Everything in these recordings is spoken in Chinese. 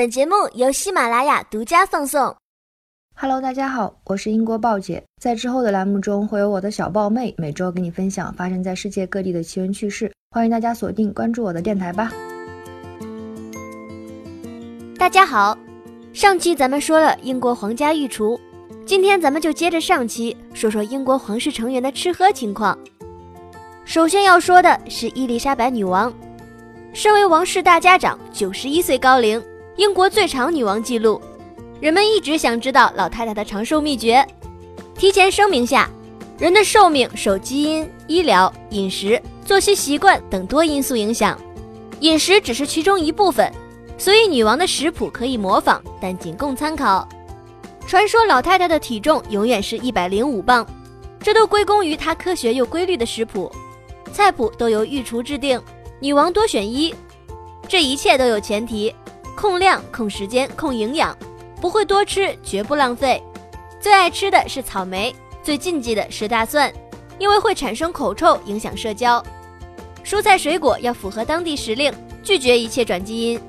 本节目由喜马拉雅独家放送。Hello，大家好，我是英国豹姐。在之后的栏目中，会有我的小豹妹每周给你分享发生在世界各地的奇闻趣事。欢迎大家锁定关注我的电台吧。大家好，上期咱们说了英国皇家御厨，今天咱们就接着上期说说英国皇室成员的吃喝情况。首先要说的是伊丽莎白女王，身为王室大家长，九十一岁高龄，英国最长女王记录。人们一直想知道老太太的长寿秘诀。提前声明下，人的寿命受基因、医疗、饮食、作息习惯等多因素影响，饮食只是其中一部分，所以女王的食谱可以模仿，但仅供参考。传说老太太的体重永远是一百零五磅，这都归功于她科学又规律的食谱，菜谱都由御厨制定，女王多选一。这一切都有前提：控量、控时间、控营养。不会多吃，绝不浪费。最爱吃的是草莓，最禁忌的是大蒜，因为会产生口臭，影响社交。蔬菜水果要符合当地时令，拒绝一切转基因。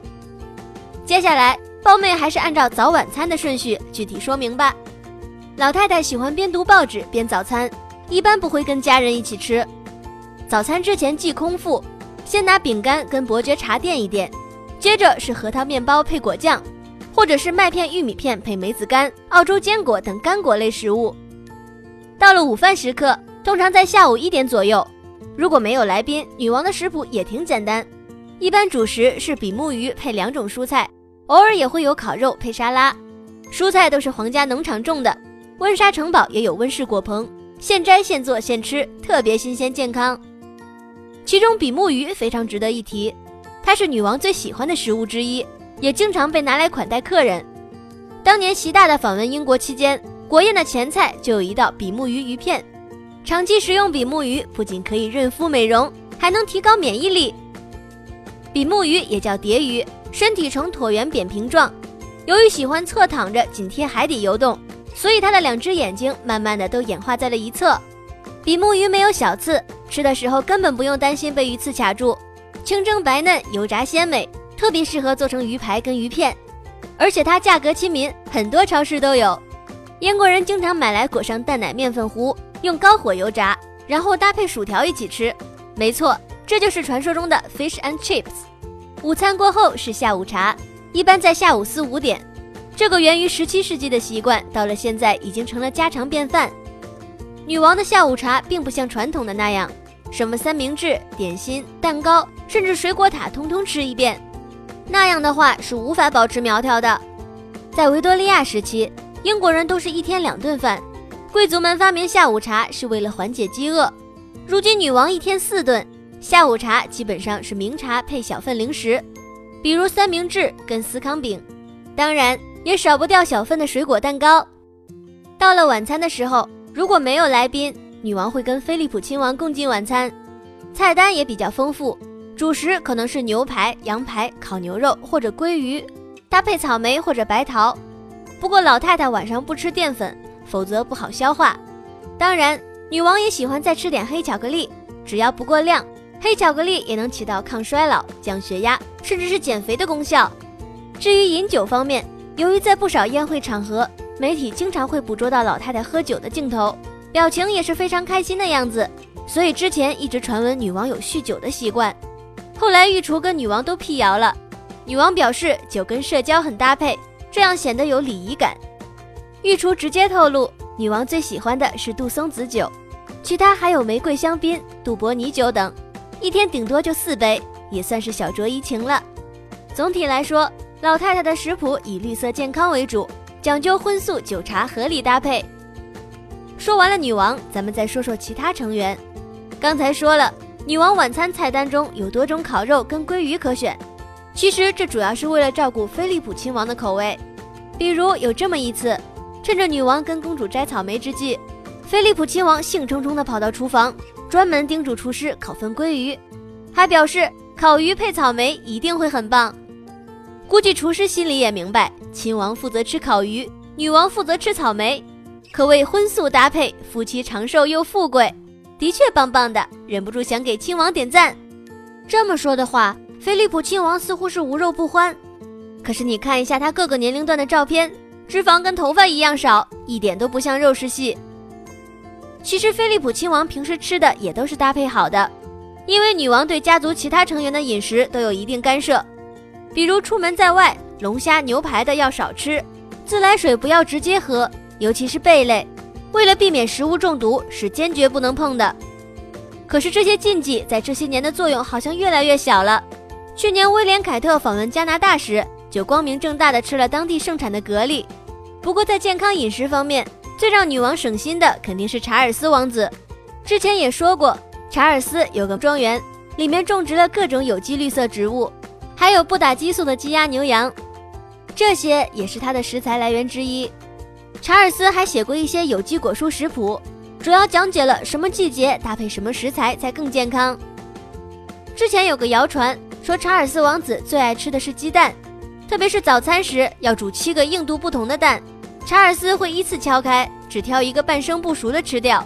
接下来，包妹还是按照早晚餐的顺序具体说明吧。老太太喜欢边读报纸边早餐，一般不会跟家人一起吃。早餐之前忌空腹，先拿饼干跟伯爵茶垫一垫，接着是核桃面包配果酱。或者是麦片、玉米片配梅子干、澳洲坚果等干果类食物。到了午饭时刻，通常在下午一点左右。如果没有来宾，女王的食谱也挺简单，一般主食是比目鱼配两种蔬菜，偶尔也会有烤肉配沙拉。蔬菜都是皇家农场种的，温莎城堡也有温室果棚，现摘现做现吃，特别新鲜健康。其中比目鱼非常值得一提，它是女王最喜欢的食物之一。也经常被拿来款待客人。当年习大大访问英国期间，国宴的前菜就有一道比目鱼鱼片。长期食用比目鱼不仅可以润肤美容，还能提高免疫力。比目鱼也叫蝶鱼，身体呈椭圆扁平状，由于喜欢侧躺着紧贴海底游动，所以它的两只眼睛慢慢的都演化在了一侧。比目鱼没有小刺，吃的时候根本不用担心被鱼刺卡住，清蒸白嫩，油炸鲜美。特别适合做成鱼排跟鱼片，而且它价格亲民，很多超市都有。英国人经常买来裹上蛋奶面粉糊，用高火油炸，然后搭配薯条一起吃。没错，这就是传说中的 fish and chips。午餐过后是下午茶，一般在下午四五点。这个源于十七世纪的习惯，到了现在已经成了家常便饭。女王的下午茶并不像传统的那样，什么三明治、点心、蛋糕，甚至水果塔，通通吃一遍。那样的话是无法保持苗条的。在维多利亚时期，英国人都是一天两顿饭，贵族们发明下午茶是为了缓解饥饿。如今女王一天四顿，下午茶基本上是明茶配小份零食，比如三明治跟司康饼，当然也少不掉小份的水果蛋糕。到了晚餐的时候，如果没有来宾，女王会跟菲利普亲王共进晚餐，菜单也比较丰富。主食可能是牛排、羊排、烤牛肉或者鲑鱼，搭配草莓或者白桃。不过老太太晚上不吃淀粉，否则不好消化。当然，女王也喜欢再吃点黑巧克力，只要不过量，黑巧克力也能起到抗衰老、降血压，甚至是减肥的功效。至于饮酒方面，由于在不少宴会场合，媒体经常会捕捉到老太太喝酒的镜头，表情也是非常开心的样子，所以之前一直传闻女王有酗酒的习惯。后来，御厨跟女王都辟谣了。女王表示，酒跟社交很搭配，这样显得有礼仪感。御厨直接透露，女王最喜欢的是杜松子酒，其他还有玫瑰香槟、杜博尼酒等，一天顶多就四杯，也算是小酌怡情了。总体来说，老太太的食谱以绿色健康为主，讲究荤素酒茶合理搭配。说完了女王，咱们再说说其他成员。刚才说了。女王晚餐菜单中有多种烤肉跟鲑鱼可选，其实这主要是为了照顾菲利普亲王的口味。比如有这么一次，趁着女王跟公主摘草莓之际，菲利普亲王兴冲冲地跑到厨房，专门叮嘱厨师烤份鲑鱼，还表示烤鱼配草莓一定会很棒。估计厨师心里也明白，亲王负责吃烤鱼，女王负责吃草莓，可谓荤素搭配，夫妻长寿又富贵。的确棒棒的，忍不住想给亲王点赞。这么说的话，菲利普亲王似乎是无肉不欢。可是你看一下他各个年龄段的照片，脂肪跟头发一样少，一点都不像肉食系。其实菲利普亲王平时吃的也都是搭配好的，因为女王对家族其他成员的饮食都有一定干涉，比如出门在外，龙虾、牛排的要少吃，自来水不要直接喝，尤其是贝类，为了避免食物中毒是坚决不能碰的。可是这些禁忌在这些年的作用好像越来越小了。去年威廉凯特访问加拿大时，就光明正大的吃了当地盛产的蛤蜊。不过在健康饮食方面，最让女王省心的肯定是查尔斯王子。之前也说过，查尔斯有个庄园，里面种植了各种有机绿色植物，还有不打激素的鸡鸭牛羊，这些也是他的食材来源之一。查尔斯还写过一些有机果蔬食谱，主要讲解了什么季节搭配什么食材才更健康。之前有个谣传说，查尔斯王子最爱吃的是鸡蛋，特别是早餐时要煮七个硬度不同的蛋。查尔斯会依次敲开，只挑一个半生不熟的吃掉。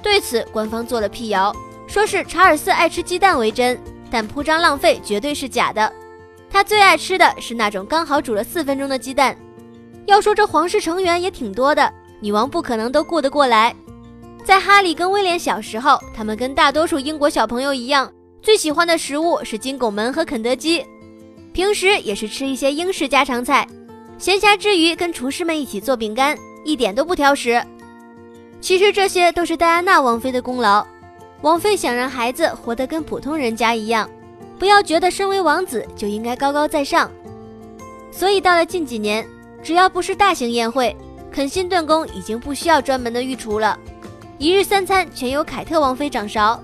对此，官方做了辟谣，说是查尔斯爱吃鸡蛋为真，但铺张浪费绝对是假的。他最爱吃的是那种刚好煮了四分钟的鸡蛋。要说这皇室成员也挺多的，女王不可能都顾得过来。在哈利跟威廉小时候，他们跟大多数英国小朋友一样，最喜欢的食物是金拱门和肯德基，平时也是吃一些英式家常菜。闲暇之余，跟厨师们一起做饼干，一点都不挑食。其实这些都是戴安娜王妃的功劳。王妃想让孩子活得跟普通人家一样，不要觉得身为王子就应该高高在上。所以到了近几年，只要不是大型宴会，肯辛顿宫已经不需要专门的御厨了，一日三餐全由凯特王妃掌勺。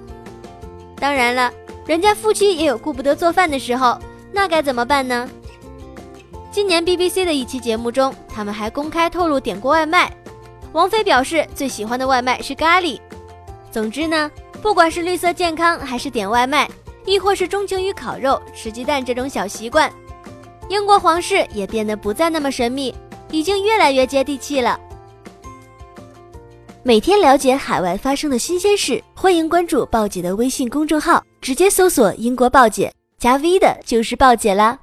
当然了，人家夫妻也有顾不得做饭的时候，那该怎么办呢？今年 BBC 的一期节目中，他们还公开透露点过外卖。王菲表示最喜欢的外卖是咖喱。总之呢，不管是绿色健康，还是点外卖，亦或是钟情于烤肉、吃鸡蛋这种小习惯，英国皇室也变得不再那么神秘，已经越来越接地气了。每天了解海外发生的新鲜事，欢迎关注“报姐”的微信公众号，直接搜索“英国报姐”，加 V 的就是报姐啦。